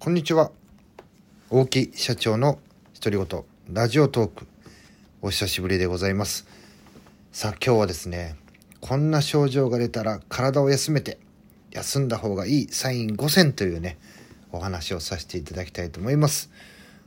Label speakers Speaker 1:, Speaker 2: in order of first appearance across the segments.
Speaker 1: こんにちは。大木社長の独り言、ラジオトーク。お久しぶりでございます。さあ今日はですね、こんな症状が出たら体を休めて、休んだ方がいいサイン5選というね、お話をさせていただきたいと思います。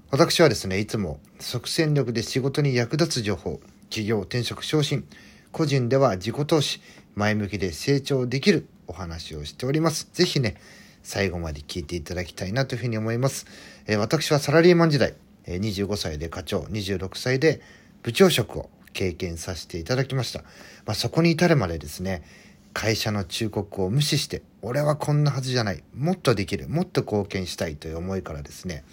Speaker 1: 私はですね、いつも即戦力で仕事に役立つ情報、企業転職昇進、個人では自己投資、前向きで成長できるお話をしております。ぜひね、最後まで聞いていただきたいなというふうに思います。えー、私はサラリーマン時代、えー、25歳で課長、26歳で部長職を経験させていただきました。まあ、そこに至るまでですね、会社の忠告を無視して、俺はこんなはずじゃない、もっとできる、もっと貢献したいという思いからですね、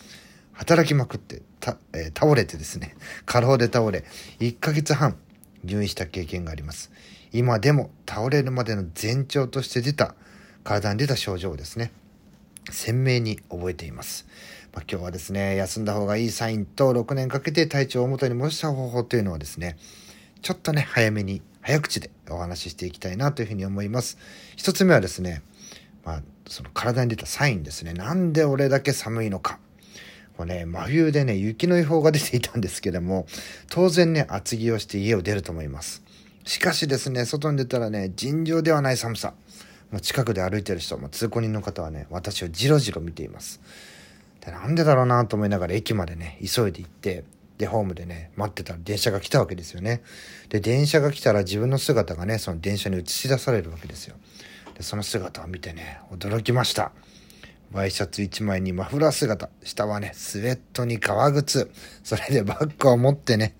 Speaker 1: 働きまくって、た、えー、倒れてですね、過労で倒れ、1ヶ月半入院した経験があります。今でも倒れるまでの前兆として出た体に出た症状ですね、鮮明に覚えています。まあ、今日はですね、休んだ方がいいサインと6年かけて体調を元に戻した方法というのはですね、ちょっとね、早めに、早口でお話ししていきたいなというふうに思います。一つ目はですね、まあ、その体に出たサインですね。なんで俺だけ寒いのか。これね、真冬でね、雪の予報が出ていたんですけども、当然ね、厚着をして家を出ると思います。しかしですね、外に出たらね、尋常ではない寒さ。もう近くで歩いてる人、も通行人の方はね、私をじろじろ見ています。で、なんでだろうなと思いながら駅までね、急いで行って、で、ホームでね、待ってたら電車が来たわけですよね。で、電車が来たら自分の姿がね、その電車に映し出されるわけですよ。で、その姿を見てね、驚きました。ワイシャツ1枚にマフラー姿、下はね、スウェットに革靴、それでバッグを持ってね、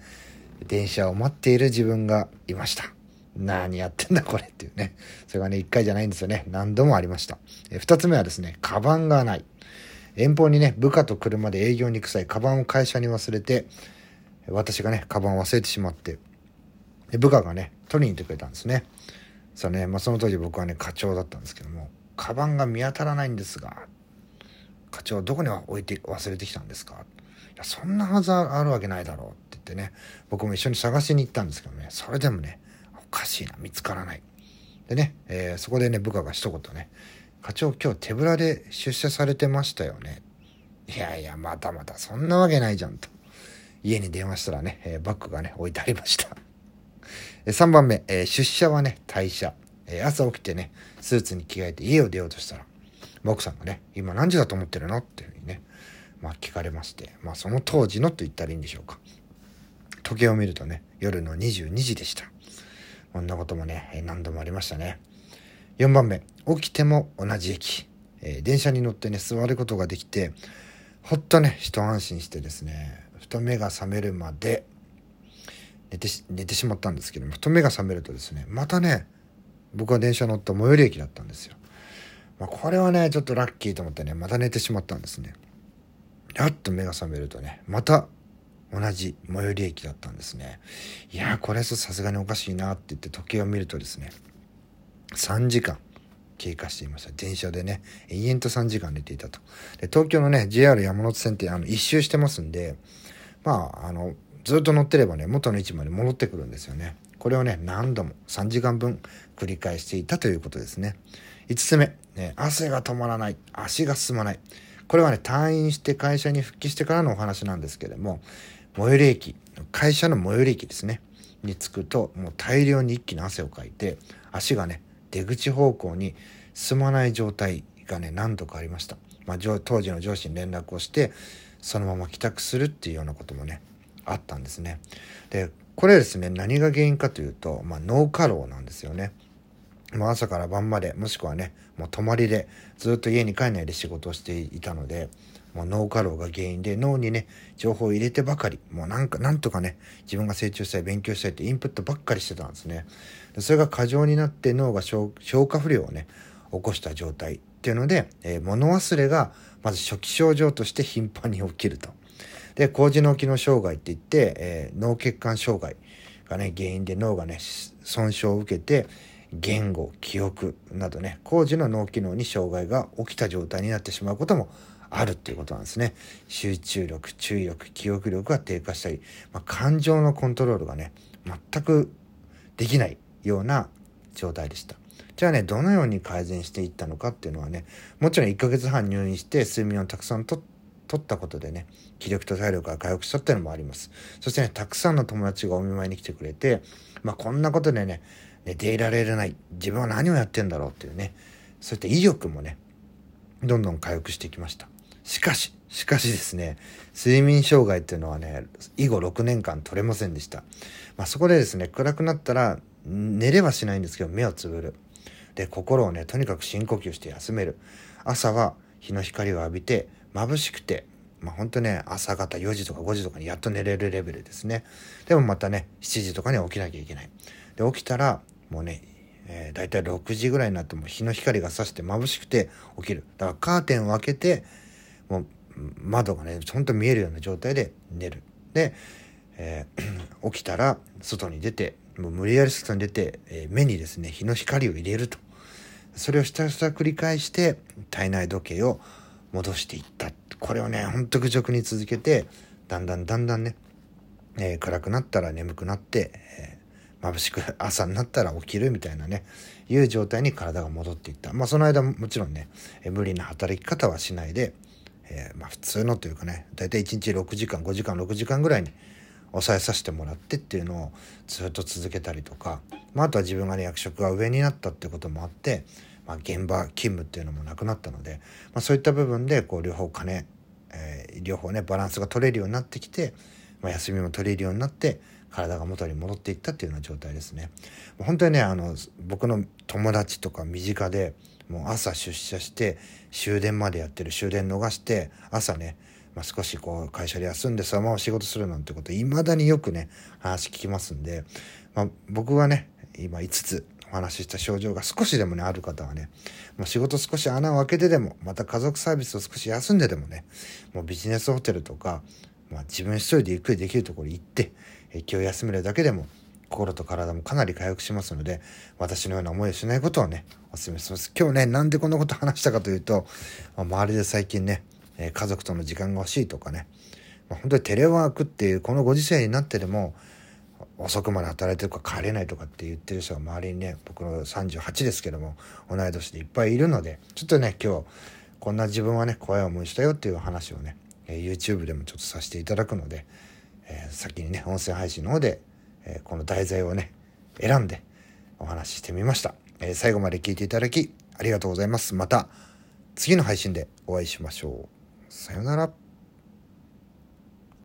Speaker 1: 電車を待っている自分がいました。何やってんだこれっていうね。それがね、一回じゃないんですよね。何度もありました。え二つ目はですね、カバンがない。遠方にね、部下と車で営業に行く際、カバンを会社に忘れて、私がね、カバンを忘れてしまって、で部下がね、取りに行ってくれたんですね。さあね、まあ、その当時僕はね、課長だったんですけども、カバンが見当たらないんですが、課長どこに置いて忘れてきたんですか？いや、そんなはずあるわけないだろうって言ってね、僕も一緒に探しに行ったんですけどね、それでもね、おかしいな、見つからない。でね、えー、そこでね、部下が一言ね、課長今日手ぶらで出社されてましたよね。いやいや、またまた、そんなわけないじゃんと。家に電話したらね、えー、バッグがね、置いてありました。3番目、えー、出社はね、退社。えー、朝起きてね、スーツに着替えて家を出ようとしたら、奥さんがね、今何時だと思ってるのっていうふうにね、まあ聞かれまして、まあその当時のと言ったらいいんでしょうか。時計を見るとね、夜の22時でした。こんなこともね、何度もありましたね。4番目、起きても同じ駅。えー、電車に乗ってね、座ることができて、ほっとね、一安心してですね、ふと目が覚めるまで、寝て寝てしまったんですけども、ふと目が覚めるとですね、またね、僕は電車乗った最寄り駅だったんですよ。まあ、これはね、ちょっとラッキーと思ってね、また寝てしまったんですね。やっと目が覚めるとね、また同じ最寄り駅だったんですね。いやこれさすがにおかしいなって言って時計を見るとですね、3時間経過していました。電車でね、延々と3時間寝ていたと。で、東京のね、JR 山手線ってあの一周してますんで、まあ、あの、ずっと乗ってればね、元の位置まで戻ってくるんですよね。これをね、何度も3時間分繰り返していたということですね。5つ目、ね、汗が止まらない、足が進まない。これはね、退院して会社に復帰してからのお話なんですけれども、最寄り駅、会社の最寄り駅ですね、に着くと、もう大量に一気に汗をかいて、足がね、出口方向に進まない状態がね、何度かありました。まあ、当時の上司に連絡をして、そのまま帰宅するっていうようなこともね、あったんですね。で、これですね、何が原因かというと、まあ、脳過労なんですよね。もう朝から晩まで、もしくはね、もう泊まりで、ずっと家に帰んないで仕事をしていたので、もう脳過労が原因で脳にね、情報を入れてばかり、もうなんか、なんとかね、自分が成長したい、勉強したいってインプットばっかりしてたんですね。それが過剰になって脳が消化不良をね、起こした状態っていうので、えー、物忘れがまず初期症状として頻繁に起きると。で、高次脳機能障害って言って、えー、脳血管障害がね、原因で脳がね、損傷を受けて、言語、記憶などね、高次の脳機能に障害が起きた状態になってしまうこともあるっていうことなんですね。集中力、注意力、記憶力が低下したり、まあ、感情のコントロールがね、全くできないような状態でした。じゃあねどのように改善していったのかっていうのはねもちろん1ヶ月半入院して睡眠をたくさんと取ったことでね気力と体力が回復したっていうのもありますそしてねたくさんの友達がお見舞いに来てくれてまあこんなことでね寝ていられない自分は何をやってんだろうっていうねそういった意欲もねどんどん回復してきましたしかししかしですね睡眠障害っていうのはね以後6年間取れませんでした、まあ、そこでですね暗くなったら寝れはしないんですけど目をつぶる。で心をねとにかく深呼吸して休める。朝は日の光を浴びて眩しくてまあ本当ね朝方4時とか5時とかにやっと寝れるレベルですね。でもまたね7時とかに起きなきゃいけない。で起きたらもうね、えー、大体6時ぐらいになっても日の光が差して眩しくて起きる。だからカーテンを開けてもう窓がねほんと見えるような状態で寝る。で、えー、起きたら外に出てもう無理やり外に出て、えー、目にですね日の光を入れると。それをひたすら繰り返して体内時計を戻していった。これをねほんと愚直に続けてだんだんだんだんね、えー、暗くなったら眠くなって、えー、眩しく朝になったら起きるみたいなねいう状態に体が戻っていった。まあその間もちろんね、無理な働き方はしないで、えまあ、普通のというかね大体1日6時間5時間6時間ぐらいに抑えさせてもらってっていうのをずっと続けたりとか、まあ、あとは自分がね役職が上になったってこともあってまあ、現場勤務っていうのもなくなったので、まあ、そういった部分でこう両方金、えー、両方ねバランスが取れるようになってきて、まあ、休みも取れるようになって体が元に戻っていったっていうような状態ですね。本当にねあの僕の友達とか身近でもう朝出社して終電までやってる終電逃して朝ね、まあ、少しこう会社で休んでそのまま仕事するなんてこといまだによくね話聞きますんで、まあ、僕はね今5つお話しした症状が少しでもね、ある方はね、もう仕事少し穴を開けてでも、また家族サービスを少し休んででもね、もうビジネスホテルとか、まあ、自分一人でゆっくりできるところに行って、気を休めるだけでも、心と体もかなり回復しますので、私のような思いをしないことをね、お勧めします。今日ね、なんでこんなこと話したかというと、まあ、周りで最近ね、え家族との時間が欲しいとかね、まあ、本当にテレワークっていうこのご時世になってでも、遅くまで働いてるか帰れないとかって言ってる人が周りにね僕の38ですけども同い年でいっぱいいるのでちょっとね今日こんな自分はね怖い思いしたよっていう話をね、え YouTube でもちょっとさせていただくので、えー、先にね音声配信の方で、えー、この題材をね選んでお話ししてみました、えー、最後まで聞いていただきありがとうございます。また次の配信でお会いしましょう。さようなら。